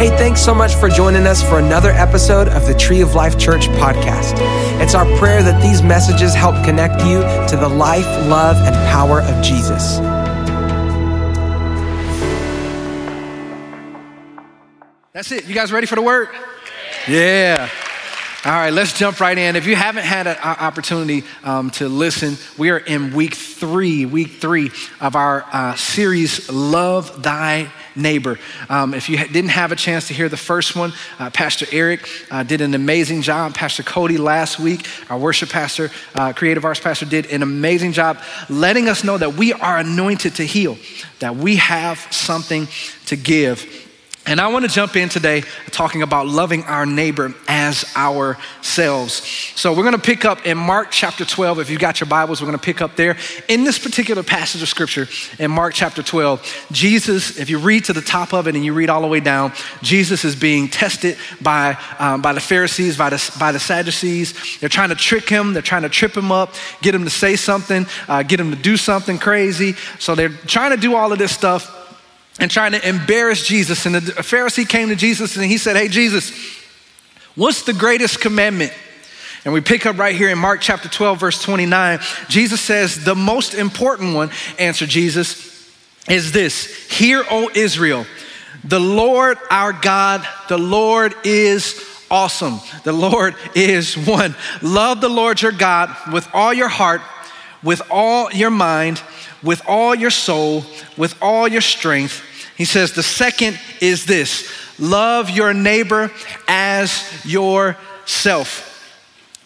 Hey, thanks so much for joining us for another episode of the Tree of Life Church podcast. It's our prayer that these messages help connect you to the life, love, and power of Jesus. That's it. You guys ready for the word? Yeah. All right, let's jump right in. If you haven't had an opportunity um, to listen, we are in week three, week three of our uh, series, Love Thy Neighbor. Um, if you didn't have a chance to hear the first one, uh, Pastor Eric uh, did an amazing job. Pastor Cody last week, our worship pastor, uh, creative arts pastor, did an amazing job letting us know that we are anointed to heal, that we have something to give. And I want to jump in today talking about loving our neighbor as ourselves. So we're going to pick up in Mark chapter 12. If you've got your Bibles, we're going to pick up there. In this particular passage of scripture, in Mark chapter 12, Jesus, if you read to the top of it and you read all the way down, Jesus is being tested by, um, by the Pharisees, by the, by the Sadducees. They're trying to trick him, they're trying to trip him up, get him to say something, uh, get him to do something crazy. So they're trying to do all of this stuff and trying to embarrass Jesus. And the Pharisee came to Jesus and he said, Hey, Jesus, what's the greatest commandment? And we pick up right here in Mark chapter 12, verse 29. Jesus says, The most important one, answered Jesus, is this Hear, O Israel, the Lord our God, the Lord is awesome. The Lord is one. Love the Lord your God with all your heart, with all your mind, with all your soul, with all your strength. He says, the second is this love your neighbor as yourself.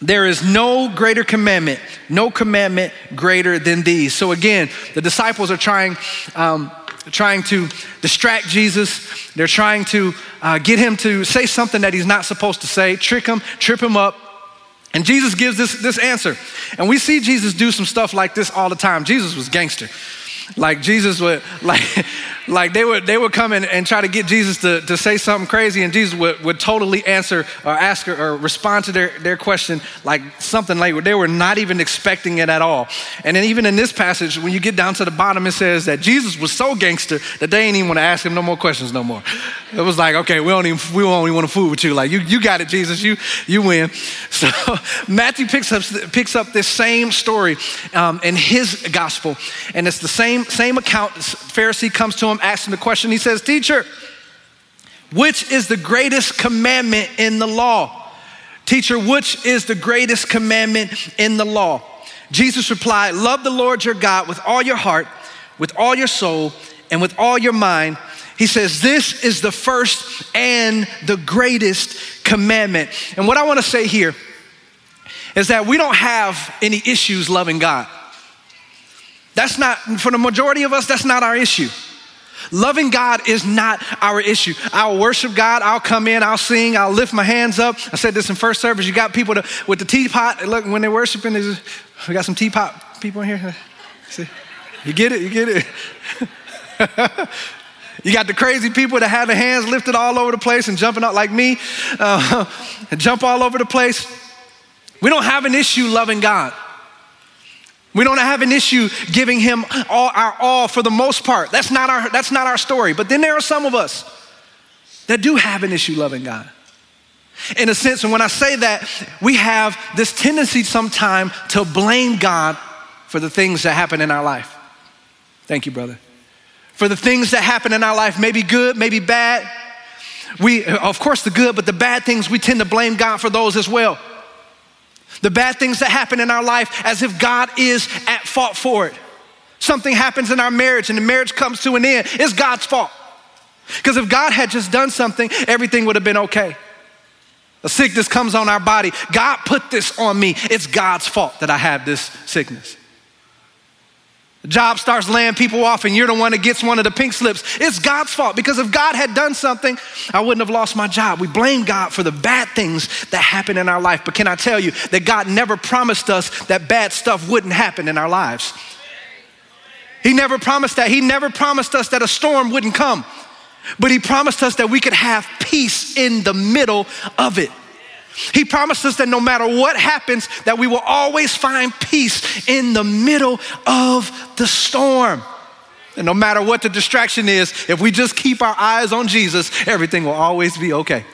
There is no greater commandment, no commandment greater than these. So again, the disciples are trying, um, trying to distract Jesus. They're trying to uh, get him to say something that he's not supposed to say, trick him, trip him up. And Jesus gives this, this answer. And we see Jesus do some stuff like this all the time. Jesus was gangster. Like Jesus would, like, like they would, they would come in and try to get Jesus to, to say something crazy, and Jesus would, would totally answer or ask or respond to their, their question like something like they were not even expecting it at all. And then even in this passage, when you get down to the bottom, it says that Jesus was so gangster that they ain't even want to ask him no more questions no more. It was like, okay, we don't even we don't even want to fool with you. Like you, you got it, Jesus, you you win. So Matthew picks up picks up this same story um, in his gospel, and it's the same, same account, Pharisee comes to him, asks him the question. He says, Teacher, which is the greatest commandment in the law? Teacher, which is the greatest commandment in the law? Jesus replied, Love the Lord your God with all your heart, with all your soul, and with all your mind. He says, This is the first and the greatest commandment. And what I want to say here is that we don't have any issues loving God. That's not, for the majority of us, that's not our issue. Loving God is not our issue. I'll worship God. I'll come in. I'll sing. I'll lift my hands up. I said this in first service. You got people to, with the teapot. Look, when they're worshiping, we got some teapot people in here. See, you get it. You get it. you got the crazy people that have their hands lifted all over the place and jumping out like me, uh, jump all over the place. We don't have an issue loving God. We don't have an issue giving him all our all for the most part. That's not our, that's not our story. But then there are some of us that do have an issue loving God. In a sense, and when I say that, we have this tendency sometime to blame God for the things that happen in our life. Thank you, brother. For the things that happen in our life, maybe good, maybe bad. We, of course, the good, but the bad things, we tend to blame God for those as well the bad things that happen in our life as if God is at fault for it. Something happens in our marriage and the marriage comes to an end, it's God's fault. Because if God had just done something, everything would have been okay. A sickness comes on our body. God put this on me. It's God's fault that I have this sickness. Job starts laying people off, and you're the one that gets one of the pink slips. It's God's fault because if God had done something, I wouldn't have lost my job. We blame God for the bad things that happen in our life. But can I tell you that God never promised us that bad stuff wouldn't happen in our lives? He never promised that. He never promised us that a storm wouldn't come, but He promised us that we could have peace in the middle of it. He promises that no matter what happens, that we will always find peace in the middle of the storm. And no matter what the distraction is, if we just keep our eyes on Jesus, everything will always be okay.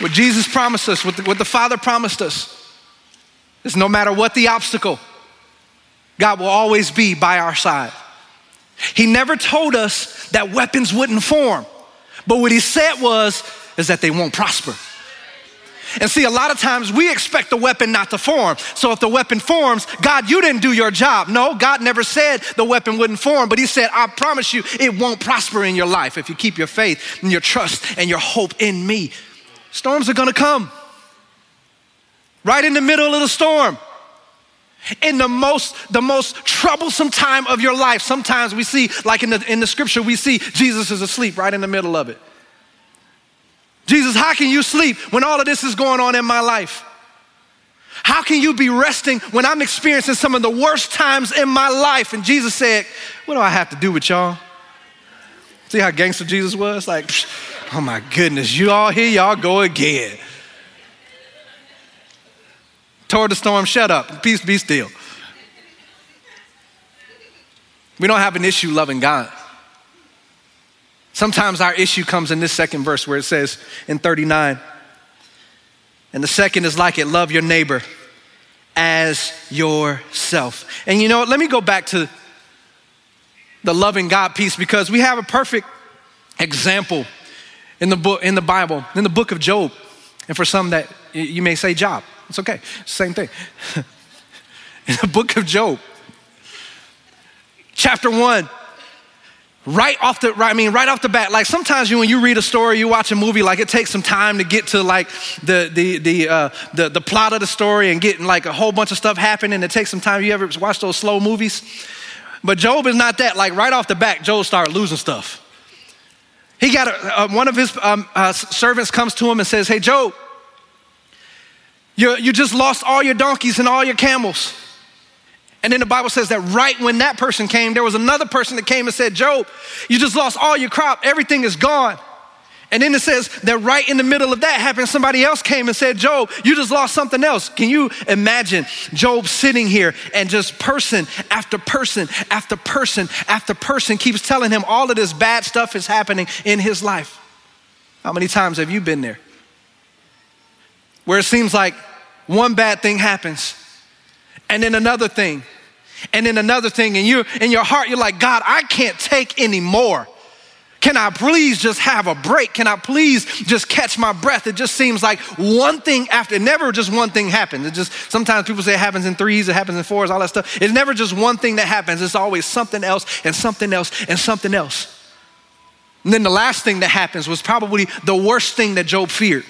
What Jesus promised us, what the, what the Father promised us, is no matter what the obstacle, God will always be by our side. He never told us that weapons wouldn't form, but what He said was, is that they won't prosper. And see, a lot of times we expect the weapon not to form. So if the weapon forms, God, you didn't do your job. No, God never said the weapon wouldn't form, but He said, I promise you, it won't prosper in your life if you keep your faith and your trust and your hope in me. Storms are gonna come. Right in the middle of the storm. In the most, the most troublesome time of your life. Sometimes we see, like in the, in the scripture, we see Jesus is asleep right in the middle of it. Jesus, how can you sleep when all of this is going on in my life? How can you be resting when I'm experiencing some of the worst times in my life? And Jesus said, What do I have to do with y'all? See how gangster Jesus was? Like, oh my goodness, you all here, y'all go again. Toward the storm, shut up, peace be still. We don't have an issue loving God. Sometimes our issue comes in this second verse where it says in 39, and the second is like it love your neighbor as yourself. And you know what? Let me go back to the loving God piece because we have a perfect example in the book in the Bible, in the book of Job. And for some that you may say Job. It's okay. Same thing. in the book of Job, chapter 1, right off the right, I mean right off the bat like sometimes you when you read a story you watch a movie like it takes some time to get to like the the the uh, the, the plot of the story and getting like a whole bunch of stuff happening it takes some time you ever watch those slow movies but Job is not that like right off the bat Job started losing stuff he got a, one of his um, uh, servants comes to him and says hey Job you, you just lost all your donkeys and all your camels and then the Bible says that right when that person came, there was another person that came and said, Job, you just lost all your crop, everything is gone. And then it says that right in the middle of that happened, somebody else came and said, Job, you just lost something else. Can you imagine Job sitting here and just person after person after person after person keeps telling him all of this bad stuff is happening in his life? How many times have you been there? Where it seems like one bad thing happens and then another thing, and then another thing, and you in your heart, you're like, God, I can't take any more. Can I please just have a break? Can I please just catch my breath? It just seems like one thing after, never just one thing happens. It just, sometimes people say it happens in threes, it happens in fours, all that stuff. It's never just one thing that happens. It's always something else and something else and something else. And then the last thing that happens was probably the worst thing that Job feared.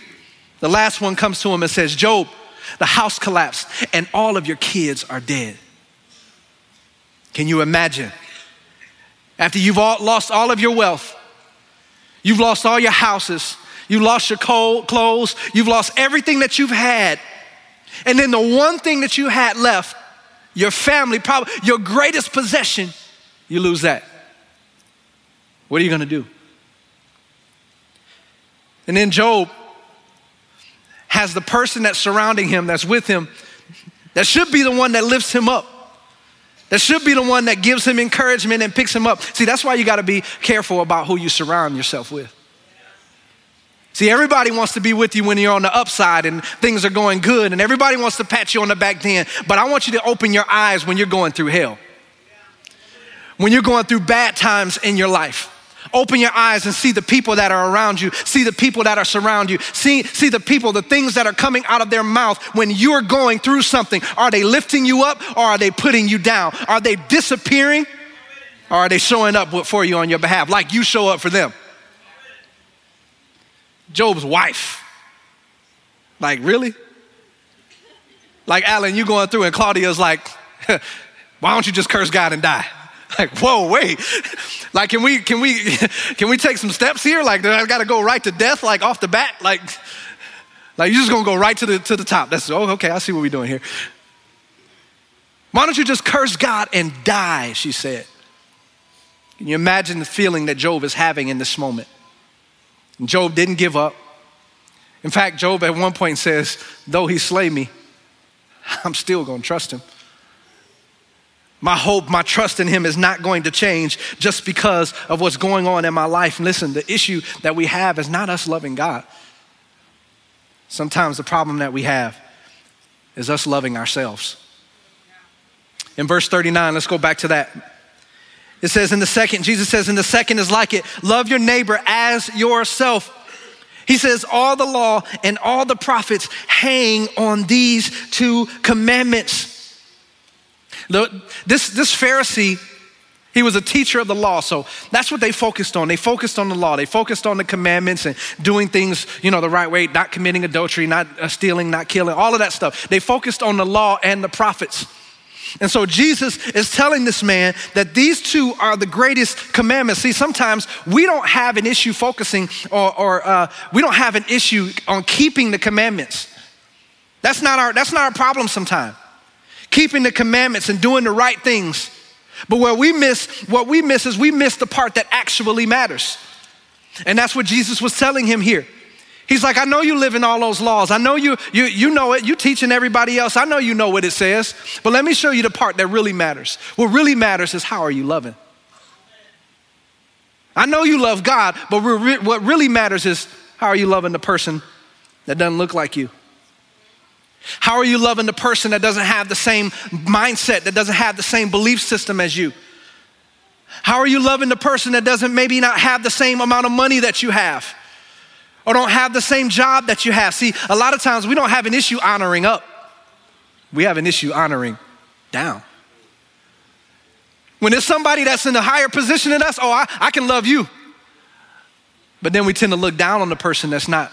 The last one comes to him and says, Job, the house collapsed, and all of your kids are dead. Can you imagine? After you've all lost all of your wealth, you've lost all your houses, you lost your cold clothes, you've lost everything that you've had. And then the one thing that you had left, your family, probably your greatest possession, you lose that. What are you gonna do? And then Job has the person that's surrounding him, that's with him, that should be the one that lifts him up. That should be the one that gives him encouragement and picks him up. See, that's why you got to be careful about who you surround yourself with. See, everybody wants to be with you when you're on the upside and things are going good, and everybody wants to pat you on the back then. But I want you to open your eyes when you're going through hell, when you're going through bad times in your life. Open your eyes and see the people that are around you. See the people that are surround you. See, see the people, the things that are coming out of their mouth when you're going through something. Are they lifting you up or are they putting you down? Are they disappearing or are they showing up for you on your behalf like you show up for them? Job's wife. Like, really? Like, Alan, you going through and Claudia's like, why don't you just curse God and die? Like, whoa, wait. Like, can we can we can we take some steps here? Like, I gotta go right to death, like off the bat? Like, like you're just gonna go right to the to the top. That's oh, okay, I see what we're doing here. Why don't you just curse God and die? She said. Can you imagine the feeling that Job is having in this moment? And Job didn't give up. In fact, Job at one point says, Though he slay me, I'm still to trust him. My hope, my trust in him is not going to change just because of what's going on in my life. Listen, the issue that we have is not us loving God. Sometimes the problem that we have is us loving ourselves. In verse 39, let's go back to that. It says, in the second, Jesus says, in the second is like it love your neighbor as yourself. He says, all the law and all the prophets hang on these two commandments. The, this, this Pharisee, he was a teacher of the law, so that's what they focused on. They focused on the law. They focused on the commandments and doing things, you know, the right way, not committing adultery, not uh, stealing, not killing, all of that stuff. They focused on the law and the prophets. And so Jesus is telling this man that these two are the greatest commandments. See, sometimes we don't have an issue focusing or, or uh, we don't have an issue on keeping the commandments. That's not our, that's not our problem sometimes. Keeping the commandments and doing the right things. But where we miss, what we miss is we miss the part that actually matters. And that's what Jesus was telling him here. He's like, I know you live in all those laws. I know you, you, you know it. You teaching everybody else. I know you know what it says. But let me show you the part that really matters. What really matters is how are you loving? I know you love God, but what really matters is how are you loving the person that doesn't look like you? How are you loving the person that doesn't have the same mindset, that doesn't have the same belief system as you? How are you loving the person that doesn't maybe not have the same amount of money that you have? or don't have the same job that you have. See, a lot of times we don't have an issue honoring up, we have an issue honoring down. When there's somebody that's in a higher position than us, oh, I, I can love you. But then we tend to look down on the person that's not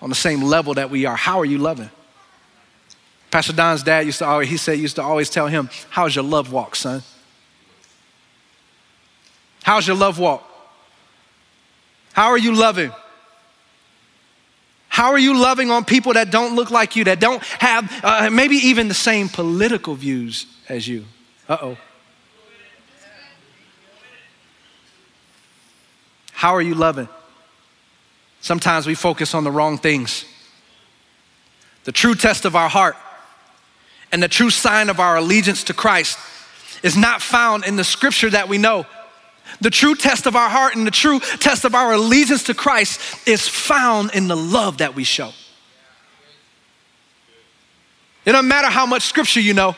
on the same level that we are. How are you loving? Pastor Don's dad used to always, he said, used to always tell him, How's your love walk, son? How's your love walk? How are you loving? How are you loving on people that don't look like you, that don't have uh, maybe even the same political views as you? Uh oh. How are you loving? Sometimes we focus on the wrong things. The true test of our heart and the true sign of our allegiance to Christ is not found in the scripture that we know. The true test of our heart and the true test of our allegiance to Christ is found in the love that we show. It doesn't matter how much scripture you know.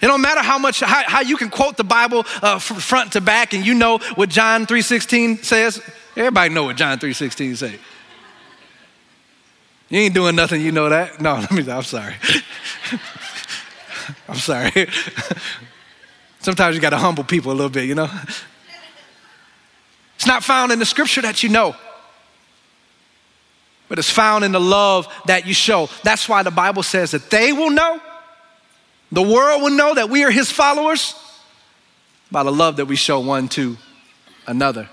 It don't matter how much how, how you can quote the Bible uh, from front to back and you know what John 3:16 says. Everybody know what John 3:16 says. You ain't doing nothing, you know that. No, let me. I'm sorry. I'm sorry. Sometimes you got to humble people a little bit, you know? It's not found in the scripture that you know, but it's found in the love that you show. That's why the Bible says that they will know, the world will know that we are his followers by the love that we show one to another.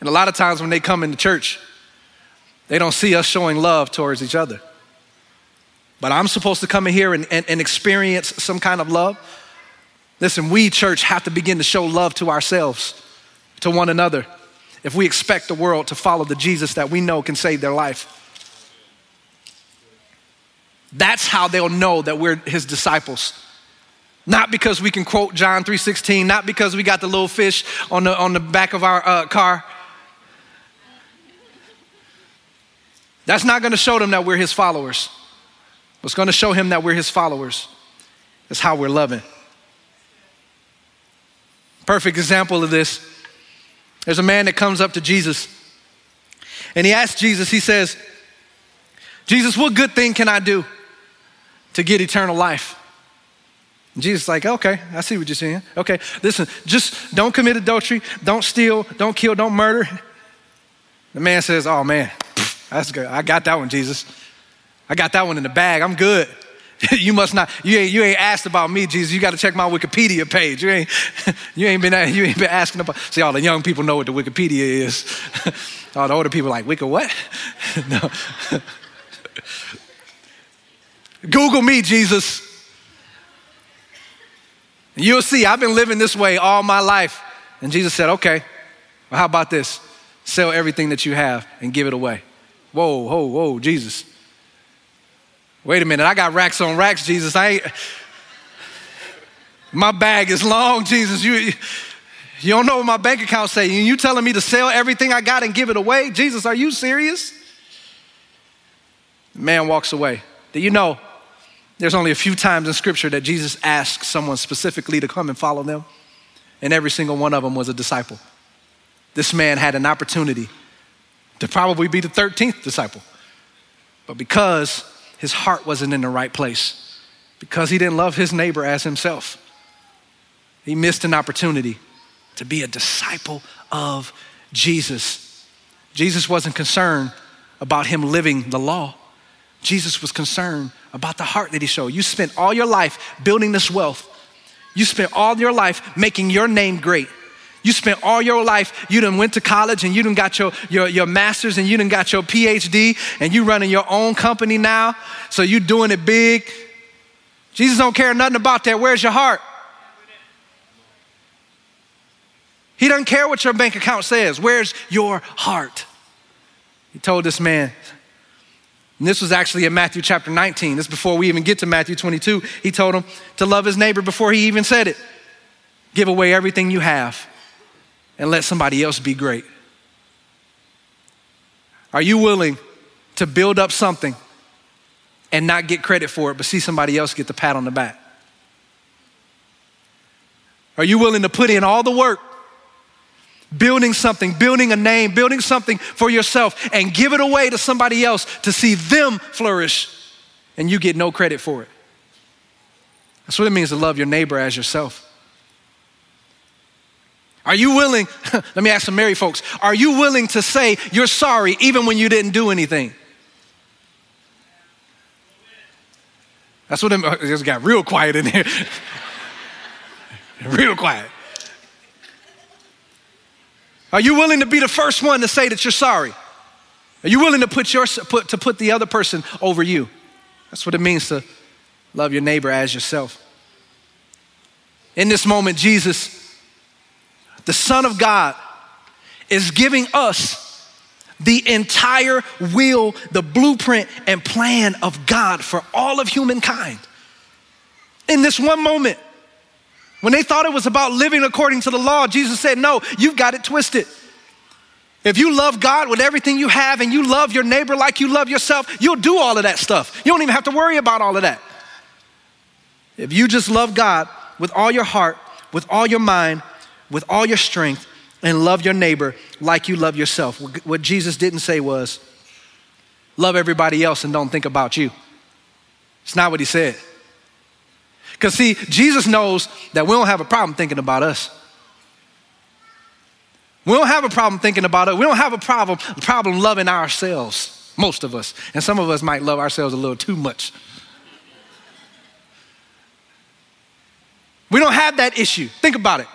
And a lot of times when they come into church, they don't see us showing love towards each other. But I'm supposed to come in here and, and, and, experience some kind of love. Listen, we, church, have to begin to show love to ourselves, to one another, if we expect the world to follow the Jesus that we know can save their life. That's how they'll know that we're his disciples. Not because we can quote John 3:16, not because we got the little fish on the, on the back of our uh, car. That's not going to show them that we're his followers. What's going to show him that we're his followers is how we're loving. Perfect example of this. There's a man that comes up to Jesus and he asks Jesus, he says, Jesus, what good thing can I do to get eternal life? And Jesus is like, okay, I see what you're saying. Okay, listen, just don't commit adultery, don't steal, don't kill, don't murder. The man says, oh man, that's good. I got that one, Jesus. I got that one in the bag. I'm good. you must not, you ain't, you ain't asked about me, Jesus. You got to check my Wikipedia page. You ain't, you ain't been, you ain't been asking about, see, all the young people know what the Wikipedia is. all the older people like, Wiki what? no. Google me, Jesus. You'll see, I've been living this way all my life. And Jesus said, okay, well, how about this? Sell everything that you have and give it away. Whoa, whoa, whoa, Jesus. Wait a minute, I got racks on racks, Jesus. I ain't, my bag is long, Jesus. You, you don't know what my bank account say. You telling me to sell everything I got and give it away? Jesus, are you serious? The man walks away. Do you know there's only a few times in scripture that Jesus asked someone specifically to come and follow them? And every single one of them was a disciple. This man had an opportunity to probably be the 13th disciple. But because his heart wasn't in the right place, because he didn't love his neighbor as himself, he missed an opportunity to be a disciple of Jesus. Jesus wasn't concerned about him living the law. Jesus was concerned about the heart that he showed. You spent all your life building this wealth. You spent all your life making your name great. You spent all your life, you done went to college and you done got your, your, your master's and you done got your PhD and you running your own company now. So you doing it big. Jesus don't care nothing about that. Where's your heart? He doesn't care what your bank account says. Where's your heart? He told this man, and this was actually in Matthew chapter 19. This before we even get to Matthew 22. He told him to love his neighbor before he even said it. Give away everything you have and let somebody else be great. Are you willing to build up something and not get credit for it, but see somebody else get the pat on the back? Are you willing to put in all the work building something, building a name, building something for yourself, and give it away to somebody else to see them flourish, and you get no credit for it. That's what it means to love your neighbor as yourself. Are you willing, let me ask some married folks, are you willing to say you're sorry even when you didn't do anything? That's what it just got real quiet in here. real quiet. Are you willing to be the first one to say that you're sorry? Are you willing to put, your, put, to put the other person over you? That's what it means to love your neighbor as yourself. In this moment, Jesus, the Son of God, is giving us the entire will, the blueprint, and plan of God for all of humankind. In this one moment, when they thought it was about living according to the law, Jesus said, No, you've got it twisted. If you love God with everything you have and you love your neighbor like you love yourself, you'll do all of that stuff. You don't even have to worry about all of that. If you just love God with all your heart, with all your mind, with all your strength, and love your neighbor like you love yourself, what Jesus didn't say was, love everybody else and don't think about you. It's not what he said. Because, see, Jesus knows that we don't have a problem thinking about us. We don't have a problem thinking about it. We don't have a problem, problem loving ourselves, most of us. And some of us might love ourselves a little too much. We don't have that issue. Think about it.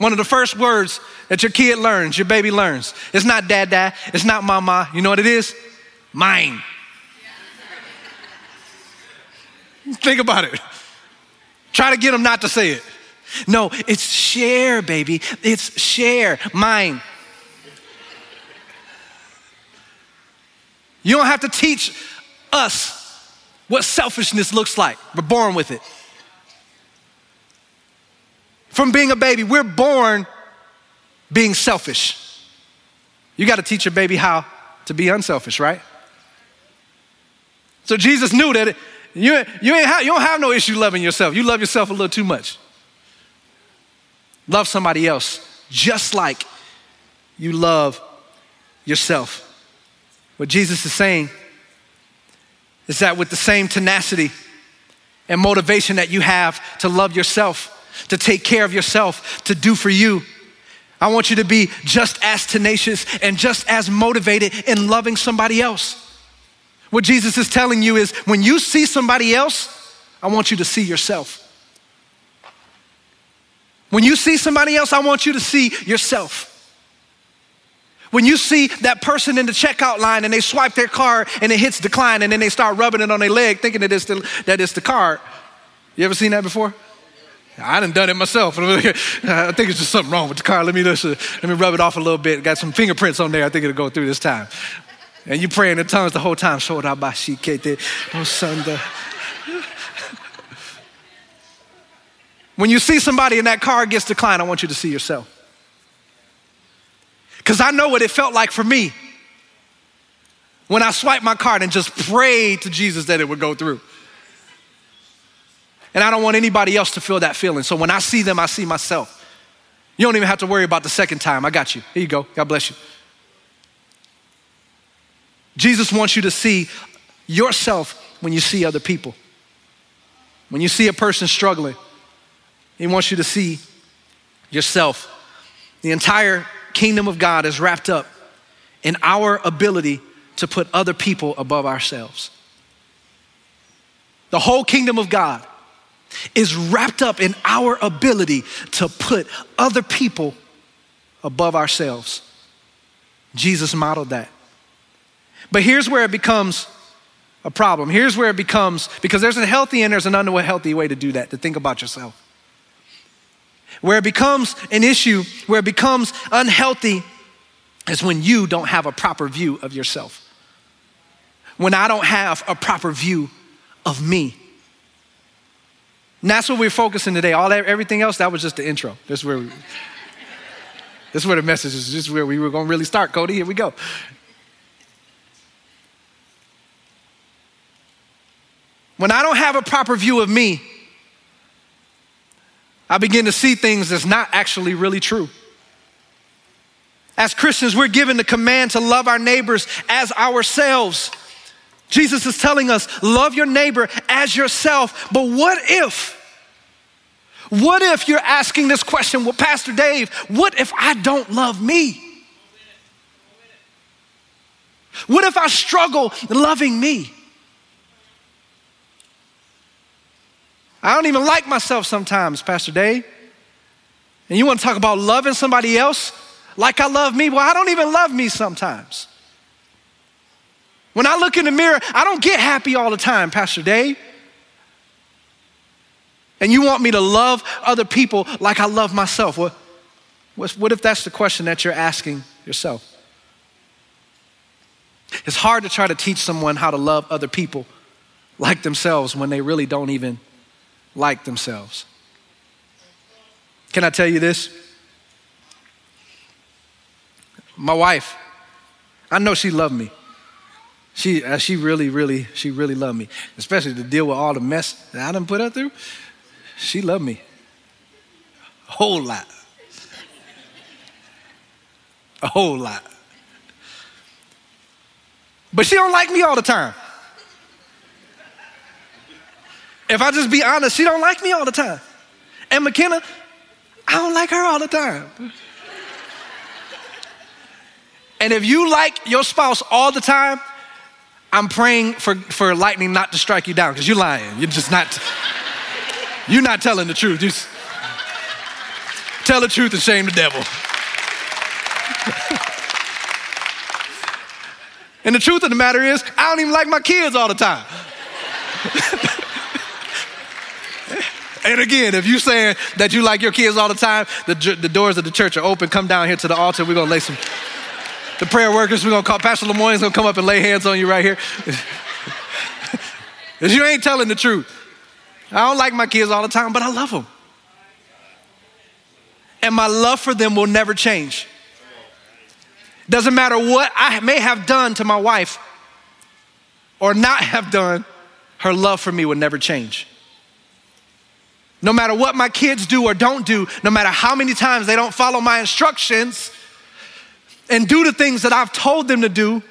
One of the first words that your kid learns, your baby learns, it's not dad, dad, it's not mama. You know what it is? Mine. Think about it. Try to get them not to say it. No, it's share, baby. It's share. Mine. You don't have to teach us what selfishness looks like. We're born with it. From being a baby, we're born being selfish. You got to teach your baby how to be unselfish, right? So Jesus knew that you, you, ain't have, you don't have no issue loving yourself. You love yourself a little too much. Love somebody else just like you love yourself. What Jesus is saying is that with the same tenacity and motivation that you have to love yourself, to take care of yourself, to do for you, I want you to be just as tenacious and just as motivated in loving somebody else. What Jesus is telling you is when you see somebody else, I want you to see yourself. When you see somebody else, I want you to see yourself. When you see that person in the checkout line and they swipe their card and it hits decline and then they start rubbing it on their leg thinking that it's the, that it's the card. You ever seen that before? I done done it myself. I think it's just something wrong with the car. Let me, just, uh, let me rub it off a little bit. Got some fingerprints on there. I think it'll go through this time. And you pray in the tongues the whole time. When you see somebody in that car gets declined, I want you to see yourself. Because I know what it felt like for me when I swiped my card and just prayed to Jesus that it would go through. And I don't want anybody else to feel that feeling. So when I see them, I see myself. You don't even have to worry about the second time. I got you. Here you go. God bless you. Jesus wants you to see yourself when you see other people. When you see a person struggling, He wants you to see yourself. The entire kingdom of God is wrapped up in our ability to put other people above ourselves. The whole kingdom of God is wrapped up in our ability to put other people above ourselves. Jesus modeled that. But here's where it becomes a problem. Here's where it becomes because there's a healthy and there's an unhealthy way to do that, to think about yourself. Where it becomes an issue, where it becomes unhealthy, is when you don't have a proper view of yourself. When I don't have a proper view of me. And that's what we're focusing today. All that, everything else, that was just the intro. That's where we, this is where the message is. This is where we were going to really start, Cody. Here we go. When I don't have a proper view of me, I begin to see things that's not actually really true. As Christians, we're given the command to love our neighbors as ourselves. Jesus is telling us, love your neighbor as yourself. But what if, what if you're asking this question, well, Pastor Dave, what if I don't love me? What if I struggle loving me? I don't even like myself sometimes, Pastor Dave. And you want to talk about loving somebody else like I love me? Well, I don't even love me sometimes. When I look in the mirror, I don't get happy all the time, Pastor Dave. And you want me to love other people like I love myself. What, what if that's the question that you're asking yourself? It's hard to try to teach someone how to love other people like themselves when they really don't even like themselves. Can I tell you this? My wife, I know she loved me. She, uh, she really, really, she really loved me, especially to deal with all the mess that I done put her through. She loved me a whole lot. A whole lot. But she don't like me all the time. If I just be honest, she don't like me all the time. And McKenna, I don't like her all the time. And if you like your spouse all the time, I'm praying for, for lightning not to strike you down because you're lying. You're just not, you're not telling the truth. Just tell the truth and shame the devil. and the truth of the matter is, I don't even like my kids all the time. and again, if you're saying that you like your kids all the time, the, the doors of the church are open. Come down here to the altar. We're going to lay some the prayer workers, we're gonna call Pastor Lemoyne's gonna come up and lay hands on you right here. Because you ain't telling the truth. I don't like my kids all the time, but I love them. And my love for them will never change. Doesn't matter what I may have done to my wife or not have done, her love for me will never change. No matter what my kids do or don't do, no matter how many times they don't follow my instructions, and do the things that I've told them to do.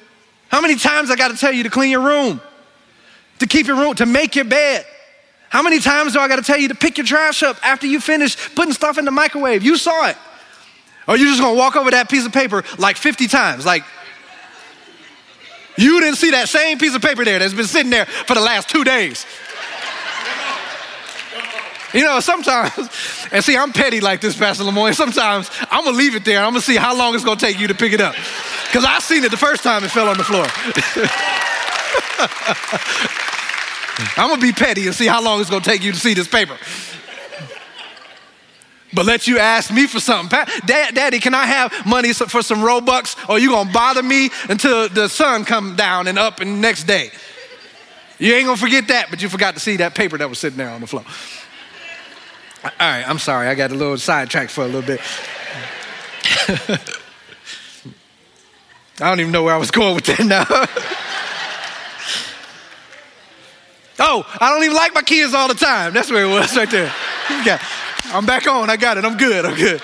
How many times I got to tell you to clean your room, to keep your room, to make your bed? How many times do I got to tell you to pick your trash up after you finish putting stuff in the microwave? You saw it. Or you just gonna walk over that piece of paper like 50 times? Like, you didn't see that same piece of paper there that's been sitting there for the last two days. You know, sometimes, and see, I'm petty like this, Pastor Lemoyne. Sometimes I'm gonna leave it there. I'm gonna see how long it's gonna take you to pick it up. Because I seen it the first time it fell on the floor. I'm gonna be petty and see how long it's gonna take you to see this paper. but let you ask me for something. Dad, Daddy, can I have money for some Robux or you gonna bother me until the sun come down and up and next day? You ain't gonna forget that, but you forgot to see that paper that was sitting there on the floor. All right, I'm sorry, I got a little sidetracked for a little bit. I don't even know where I was going with that now. oh, I don't even like my kids all the time. That's where it was right there. Yeah. I'm back on. I got it. I'm good. I'm good.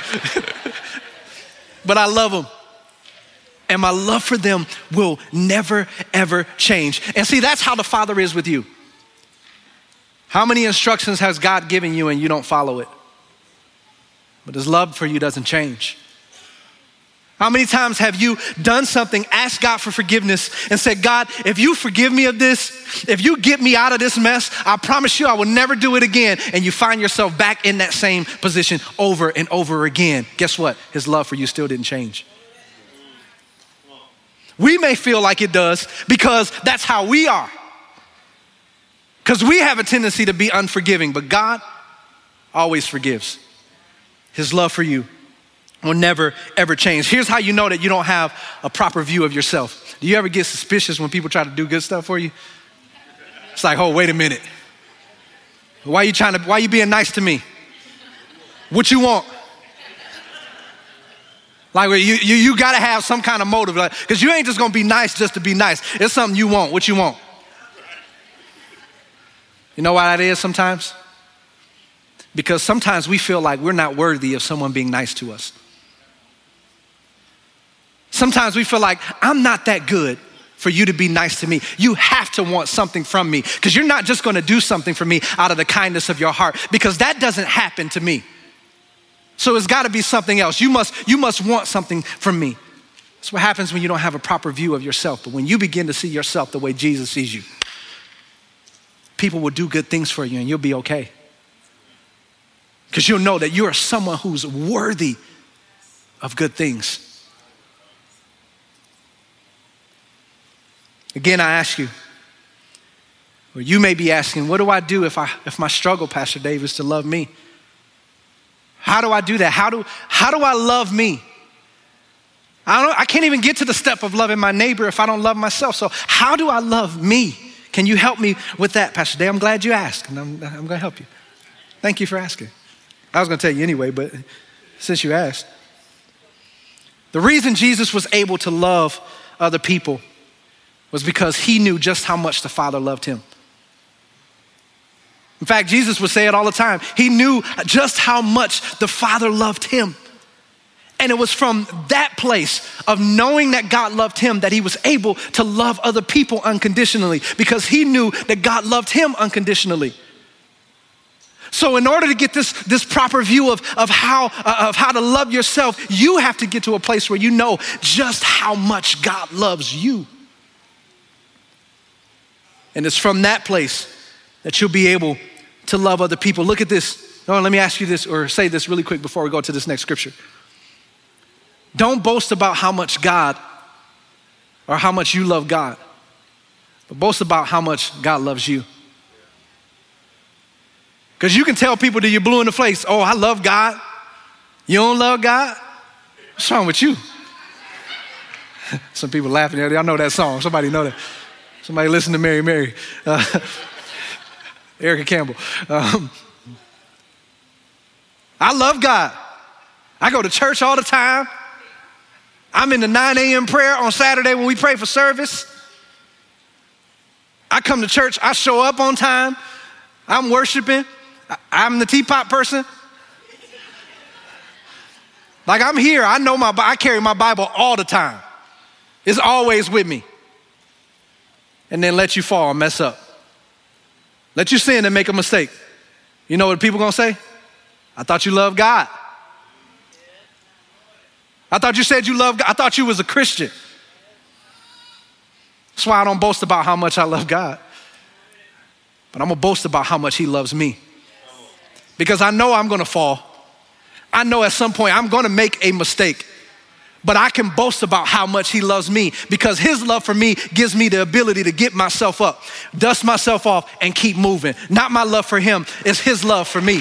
but I love them. And my love for them will never, ever change. And see, that's how the Father is with you. How many instructions has God given you and you don't follow it? But his love for you doesn't change. How many times have you done something, asked God for forgiveness, and said, God, if you forgive me of this, if you get me out of this mess, I promise you I will never do it again. And you find yourself back in that same position over and over again. Guess what? His love for you still didn't change. We may feel like it does because that's how we are. Because we have a tendency to be unforgiving, but God always forgives. His love for you will never, ever change. Here's how you know that you don't have a proper view of yourself. Do you ever get suspicious when people try to do good stuff for you? It's like, oh, wait a minute. Why are you trying to, why are you being nice to me? What you want? Like you, you, you gotta have some kind of motive, like, because like, you ain't just gonna be nice just to be nice. It's something you want. What you want? You know why that is sometimes? Because sometimes we feel like we're not worthy of someone being nice to us. Sometimes we feel like I'm not that good for you to be nice to me. You have to want something from me because you're not just going to do something for me out of the kindness of your heart because that doesn't happen to me. So it's got to be something else. You must you must want something from me. That's what happens when you don't have a proper view of yourself. But when you begin to see yourself the way Jesus sees you, people will do good things for you and you'll be okay. Because you'll know that you are someone who's worthy of good things. Again, I ask you, or you may be asking, what do I do if, I, if my struggle, Pastor Dave, is to love me? How do I do that? How do, how do I love me? I, don't, I can't even get to the step of loving my neighbor if I don't love myself. So, how do I love me? Can you help me with that, Pastor Dave? I'm glad you asked, and I'm, I'm going to help you. Thank you for asking. I was going to tell you anyway, but since you asked, the reason Jesus was able to love other people was because he knew just how much the Father loved him. In fact, Jesus would say it all the time. He knew just how much the Father loved him. And it was from that place of knowing that God loved him that he was able to love other people unconditionally because he knew that God loved him unconditionally. So, in order to get this, this proper view of, of, how, uh, of how to love yourself, you have to get to a place where you know just how much God loves you. And it's from that place that you'll be able to love other people. Look at this. Oh, let me ask you this or say this really quick before we go to this next scripture. Don't boast about how much God or how much you love God, but boast about how much God loves you. Because you can tell people that you're blue in the face, oh, I love God. You don't love God? What's wrong with you? Some people laughing at it. I know that song. Somebody know that. Somebody listen to Mary Mary. Uh, Erica Campbell. Um, I love God. I go to church all the time. I'm in the 9 a.m. prayer on Saturday when we pray for service. I come to church, I show up on time, I'm worshiping, I'm the teapot person. Like I'm here, I know my I carry my Bible all the time. It's always with me and then let you fall and mess up. Let you sin and make a mistake. You know what people gonna say? I thought you loved God. I thought you said you loved God. I thought you was a Christian. That's why I don't boast about how much I love God. But I'm gonna boast about how much He loves me. Because I know I'm gonna fall. I know at some point I'm gonna make a mistake but I can boast about how much He loves me because His love for me gives me the ability to get myself up, dust myself off, and keep moving. Not my love for Him, it's His love for me.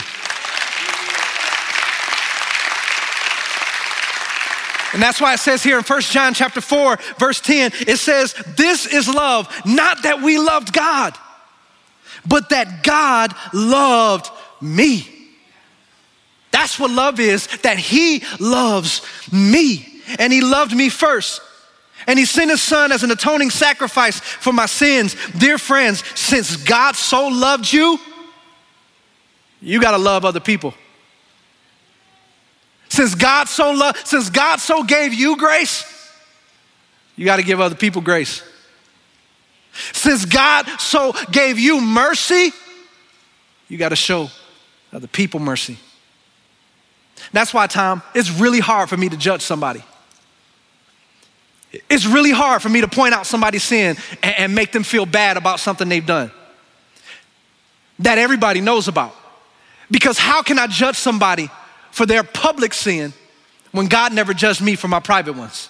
And that's why it says here in 1 John chapter 4, verse 10, it says, This is love, not that we loved God, but that God loved me. That's what love is, that He loves me. And He loved me first. And He sent His Son as an atoning sacrifice for my sins. Dear friends, since God so loved you, you got to love other people. Since God so loved, since God so gave you grace, you got to give other people grace. Since God so gave you mercy, you got to show other people mercy. That's why, Tom, it's really hard for me to judge somebody. It's really hard for me to point out somebody's sin and, and make them feel bad about something they've done that everybody knows about. Because how can I judge somebody for their public sin when God never judged me for my private ones?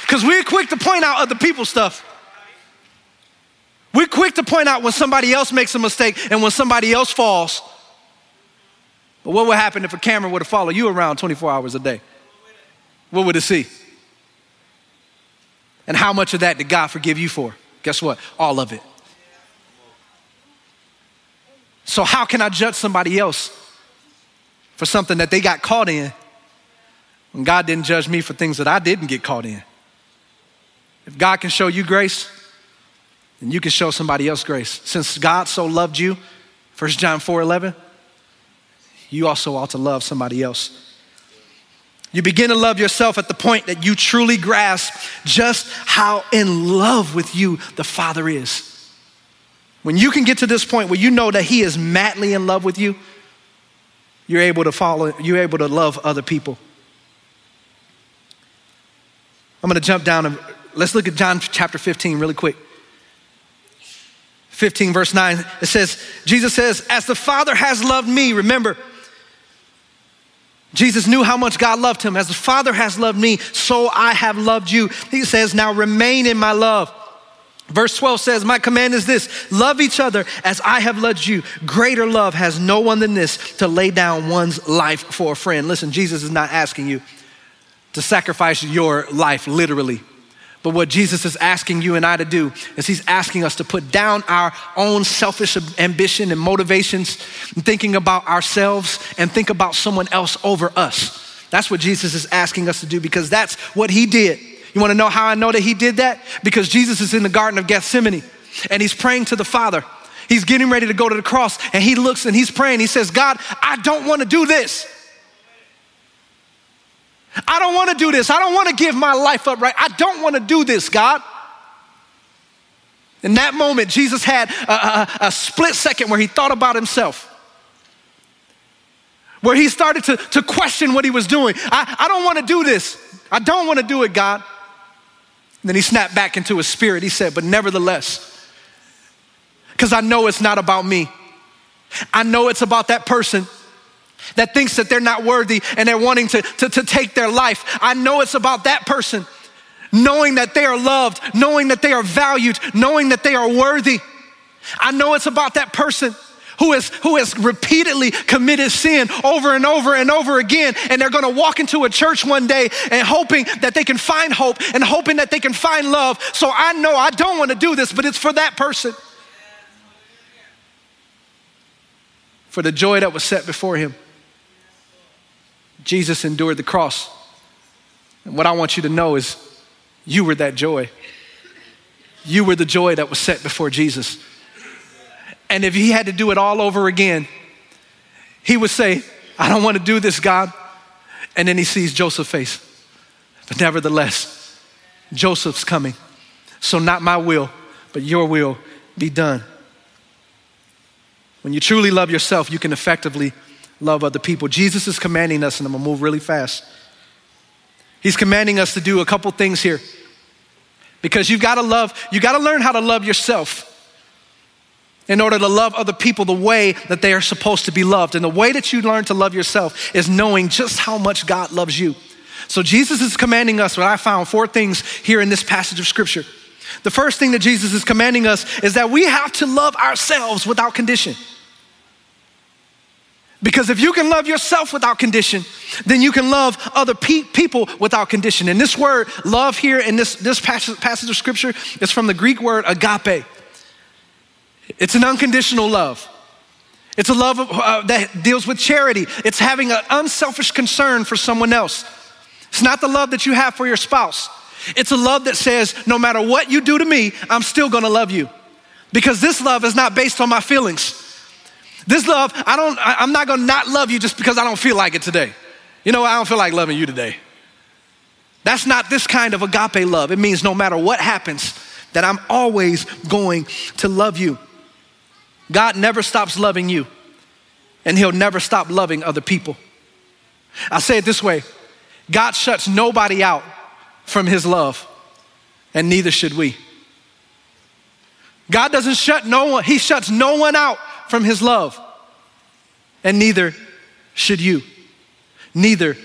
Because we're quick to point out other people's stuff. We're quick to point out when somebody else makes a mistake and when somebody else falls. But what would happen if a camera were to follow you around 24 hours a day? What would it see? And how much of that did God forgive you for? Guess what? All of it. So, how can I judge somebody else for something that they got caught in when God didn't judge me for things that I didn't get caught in? If God can show you grace, then you can show somebody else grace. Since God so loved you, 1 John 4 11, you also ought to love somebody else. You begin to love yourself at the point that you truly grasp just how in love with you the Father is. When you can get to this point where you know that He is madly in love with you, you're able to follow, you're able to love other people. I'm going to jump down and let's look at John chapter 15 really quick. 15, verse 9, it says, Jesus says, As the Father has loved me, remember, Jesus knew how much God loved him. As the Father has loved me, so I have loved you. He says, Now remain in my love. Verse 12 says, My command is this love each other as I have loved you. Greater love has no one than this to lay down one's life for a friend. Listen, Jesus is not asking you to sacrifice your life literally. But what Jesus is asking you and I to do is he's asking us to put down our own selfish ambition and motivations and thinking about ourselves and think about someone else over us. That's what Jesus is asking us to do because that's what he did. You want to know how I know that he did that? Because Jesus is in the Garden of Gethsemane and he's praying to the Father. He's getting ready to go to the cross and he looks and he's praying. He says, God, I don't want to do this. I don't want to do this. I don't want to give my life up, right? I don't want to do this, God. In that moment, Jesus had a, a, a, split second where he thought about himself, where he started to, to question what he was doing. I, I don't want to do this. I don't want to do it, God. Then he snapped back into his spirit. He said, But nevertheless, because I know it's not about me, I know it's about that person that thinks that they're not worthy and they're wanting to, to, to take their life. I know it's about that person knowing that they are loved, knowing that they are valued, knowing that they are worthy. I know it's about that person who has, who has repeatedly committed sin over and over and over again. And they're gonna walk into a church one day and hoping that they can find hope and hoping that they can find love. So I know I don't wanna do this, but it's for that person. For the joy that was set before him. Jesus endured the cross. And what I want you to know is you were that joy. You were the joy that was set before Jesus. And if he had to do it all over again, he would say, I don't want to do this, God. And then he sees Joseph's face. But nevertheless, Joseph's coming. So not my will, but your will be done. When you truly love yourself, you can effectively love other people. Jesus is commanding us, and I'm gonna move really fast. He's commanding us to do a couple things here. Because you've gotta love, you gotta learn how to love yourself in order to love other people the way that they are supposed to be loved. And the way that you learn to love yourself is knowing just how much God loves you. So Jesus is commanding us, what I found, four things here in this passage of scripture. The first thing that Jesus is commanding us is that we have to love ourselves without condition. Because if you can love yourself without condition, then you can love other pe- people without condition. And this word, love here in this, this passage, passage of scripture, is from the Greek word agape. It's an unconditional love. It's a love of, uh, that deals with charity. It's having an unselfish concern for someone else. It's not the love that you have for your spouse. It's a love that says, no matter what you do to me, I'm still gonna love you. Because this love is not based on my feelings. This love, I don't, I, I'm not gonna not love you just because I don't feel like it today. You know, I don't feel like loving you today. That's not this kind of agape love. It means no matter what happens, that I'm always going to love you. God never stops loving you, and He'll never stop loving other people. I'll say it this way God shuts nobody out from His love, and neither should we. God doesn't shut no one, He shuts no one out from his love. And neither should you. Neither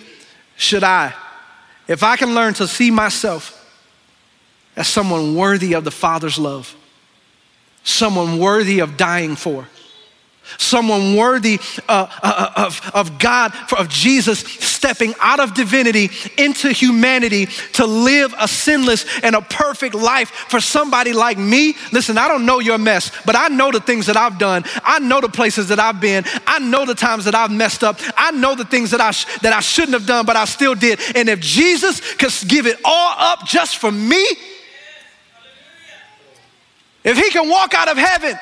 should I. If I can learn to see myself as someone worthy of the Father's love, someone worthy of dying for, someone worthy uh, uh, uh, of, of God, of Jesus stepping out of divinity into humanity to live a sinless and a perfect life for somebody like me. Listen, I don't know your mess, but I know the things that I've done. I know the places that I've been. I know the times that I've messed up. I know the things that I, sh- that I shouldn't have done, but I still did. And if Jesus could give it all up just for me, if he can walk out of heaven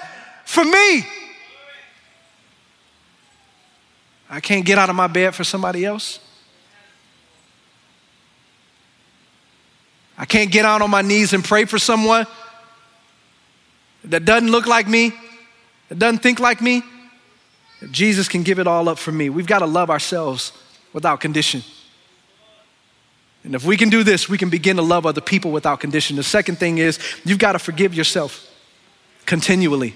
for me, I can't get out of my bed for somebody else. I can't get out on my knees and pray for someone that doesn't look like me, that doesn't think like me. Jesus can give it all up for me, we've got to love ourselves without condition. And if we can do this, we can begin to love other people without condition. The second thing is you've got to forgive yourself continually.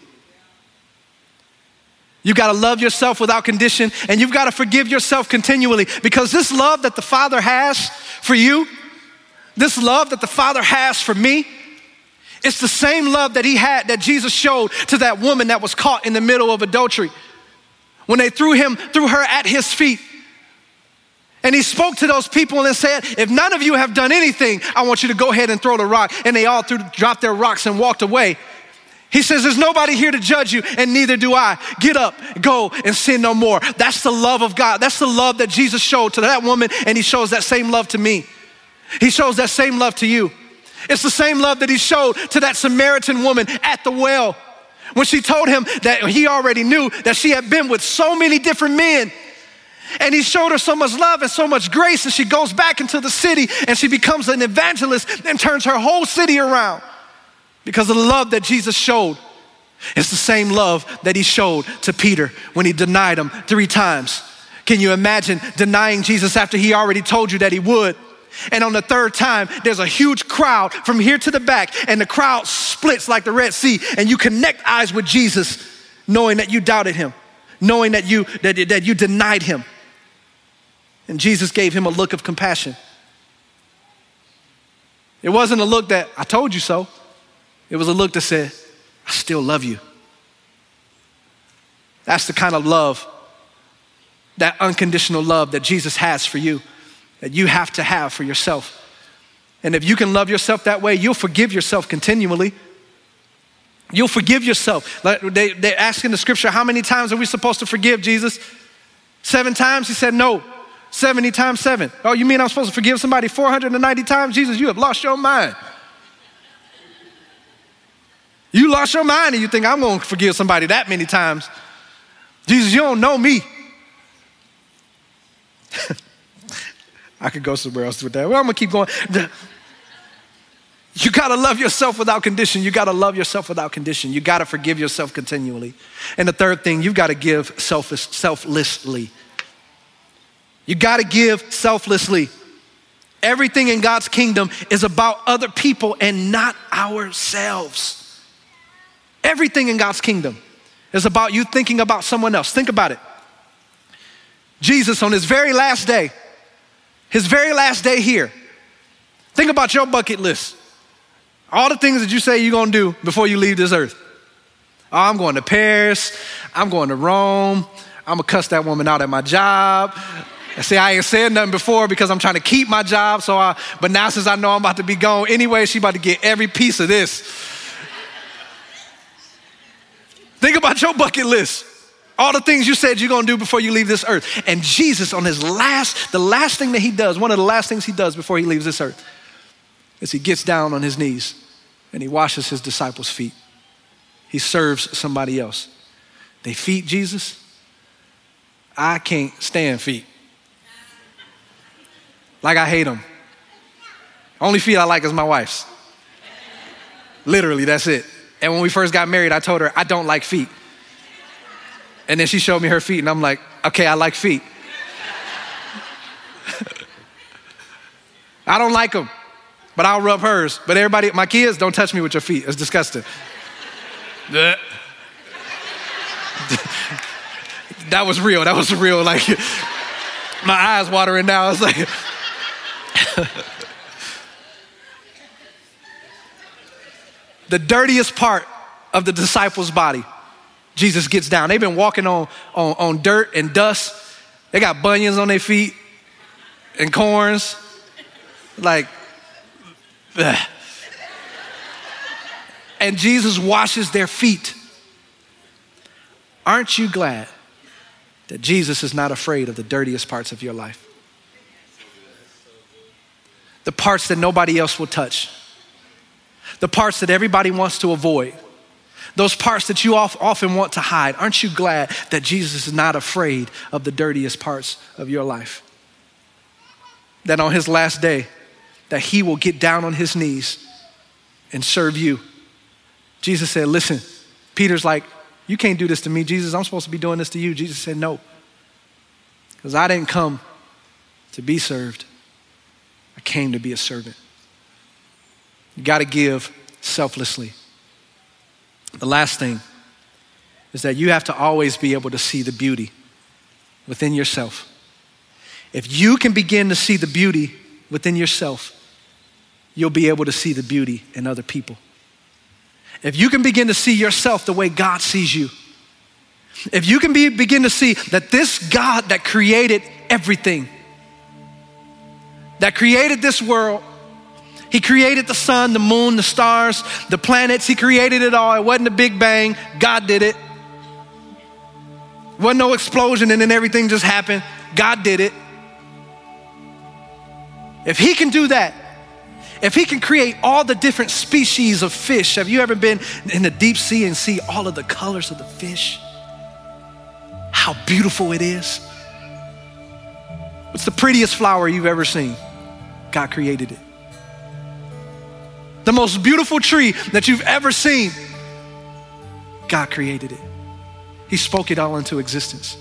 You've got to love yourself without condition, and you've got to forgive yourself continually because this love that the Father has for you, this love that the Father has for me, it's the same love that He had, that Jesus showed to that woman that was caught in the middle of adultery. When they threw him, threw her at His feet. And he spoke to those people and said, If none of you have done anything, I want you to go ahead and throw the rock. And they all threw, dropped their rocks and walked away. He says, There's nobody here to judge you, and neither do I. Get up, go, and sin no more. That's the love of God. That's the love that Jesus showed to that woman, and He shows that same love to me. He shows that same love to you. It's the same love that He showed to that Samaritan woman at the well when she told him that he already knew that she had been with so many different men. And he showed her so much love and so much grace, and she goes back into the city and she becomes an evangelist and turns her whole city around because of the love that Jesus showed. It's the same love that he showed to Peter when he denied him three times. Can you imagine denying Jesus after he already told you that he would? And on the third time, there's a huge crowd from here to the back, and the crowd splits like the Red Sea, and you connect eyes with Jesus, knowing that you doubted him, knowing that you that, that you denied him. And Jesus gave him a look of compassion. It wasn't a look that I told you so. It was a look that said, I still love you. That's the kind of love, that unconditional love that Jesus has for you, that you have to have for yourself. And if you can love yourself that way, you'll forgive yourself continually. You'll forgive yourself. They, they ask in the scripture, how many times are we supposed to forgive Jesus? Seven times? He said, no. 70 times seven. Oh, you mean I'm supposed to forgive somebody 490 times? Jesus, you have lost your mind. You lost your mind and you think I'm going to forgive somebody that many times. Jesus, you don't know me. I could go somewhere else with that. Well, I'm going to keep going. You got to love yourself without condition. You got to love yourself without condition. You got to forgive yourself continually. And the third thing, you've got to give selfish, selflessly. You got to give selflessly. Everything in God's kingdom is about other people and not ourselves. Everything in God's kingdom is about you thinking about someone else. Think about it. Jesus, on his very last day, his very last day here, think about your bucket list. All the things that you say you're gonna do before you leave this earth. Oh, I'm going to Paris, I'm going to Rome, I'm gonna cuss that woman out at my job. I say I ain't said nothing before because I'm trying to keep my job. So, I, but now since I know I'm about to be gone anyway, she about to get every piece of this. Think about your bucket list. All the things you said you're gonna do before you leave this earth. And Jesus, on his last, the last thing that he does, one of the last things he does before he leaves this earth, is he gets down on his knees and he washes his disciples' feet. He serves somebody else. They feed Jesus. I can't stand feet. Like I hate them. Only feet I like is my wife's. Literally, that's it. And when we first got married, I told her I don't like feet. And then she showed me her feet, and I'm like, okay, I like feet. I don't like them, but I'll rub hers. But everybody, my kids, don't touch me with your feet. It's disgusting. that was real. That was real. Like, my eyes watering now. It's like, the dirtiest part of the disciples' body Jesus gets down. They've been walking on, on, on dirt and dust. They got bunions on their feet and corns. Like, ugh. and Jesus washes their feet. Aren't you glad that Jesus is not afraid of the dirtiest parts of your life? The parts that nobody else will touch, the parts that everybody wants to avoid those parts that you often want to hide. Aren't you glad that Jesus is not afraid of the dirtiest parts of your life? That on his last day, that he will get down on his knees and serve you. Jesus said, Listen, Peter's like, You can't do this to me, Jesus. I'm supposed to be doing this to you. Jesus said, No. Because I didn't come to be served, I came to be a servant. You got to give selflessly. The last thing is that you have to always be able to see the beauty within yourself. If you can begin to see the beauty within yourself, you'll be able to see the beauty in other people. If you can begin to see yourself the way God sees you, if you can be, begin to see that this God that created everything, that created this world, he created the sun, the moon, the stars, the planets. He created it all. It wasn't a big bang. God did it. Wasn't no explosion and then everything just happened. God did it. If He can do that, if He can create all the different species of fish, have you ever been in the deep sea and see all of the colors of the fish? How beautiful it is. What's the prettiest flower you've ever seen? God created it the most beautiful tree that you've ever seen, God created it. He spoke it all into existence.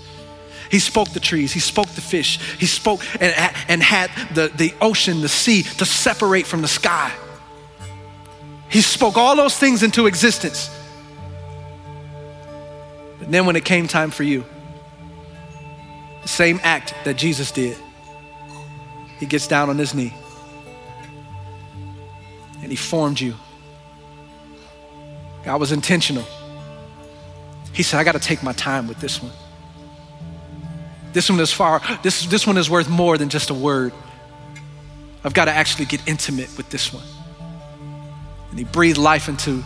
He spoke the trees, He spoke the fish, He spoke and, and had the, the ocean, the sea to separate from the sky. He spoke all those things into existence. But then when it came time for you, the same act that Jesus did, he gets down on his knee and He formed you. God was intentional. He said, I got to take my time with this one. This one is far, this, this one is worth more than just a word. I've got to actually get intimate with this one. And he breathed life into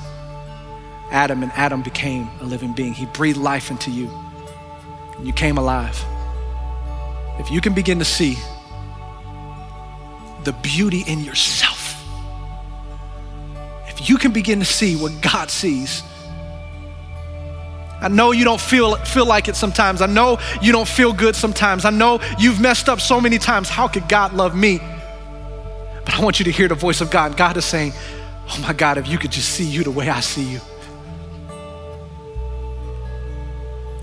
Adam, and Adam became a living being. He breathed life into you, and you came alive. If you can begin to see the beauty in yourself, you can begin to see what God sees. I know you don't feel, feel like it sometimes. I know you don't feel good sometimes. I know you've messed up so many times. How could God love me? But I want you to hear the voice of God. God is saying, Oh my God, if you could just see you the way I see you.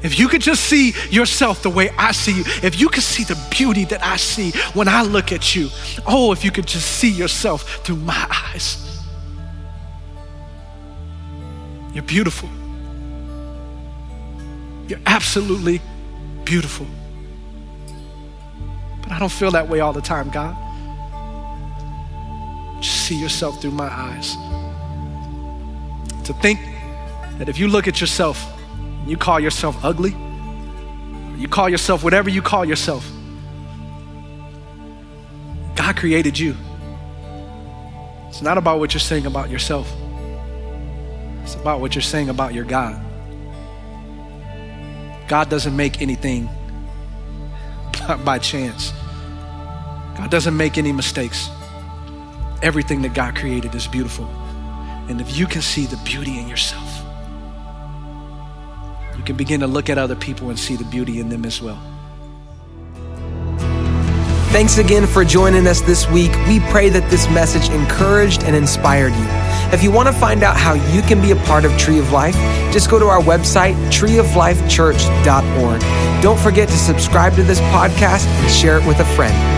If you could just see yourself the way I see you, if you could see the beauty that I see when I look at you, oh, if you could just see yourself through my eyes. You're beautiful. You're absolutely beautiful. But I don't feel that way all the time, God. Just see yourself through my eyes. To think that if you look at yourself and you call yourself ugly, you call yourself whatever you call yourself. God created you. It's not about what you're saying about yourself, it's about what you're saying about your God. God doesn't make anything by chance. God doesn't make any mistakes. Everything that God created is beautiful. And if you can see the beauty in yourself, you can begin to look at other people and see the beauty in them as well. Thanks again for joining us this week. We pray that this message encouraged and inspired you. If you want to find out how you can be a part of Tree of Life, just go to our website, treeoflifechurch.org. Don't forget to subscribe to this podcast and share it with a friend.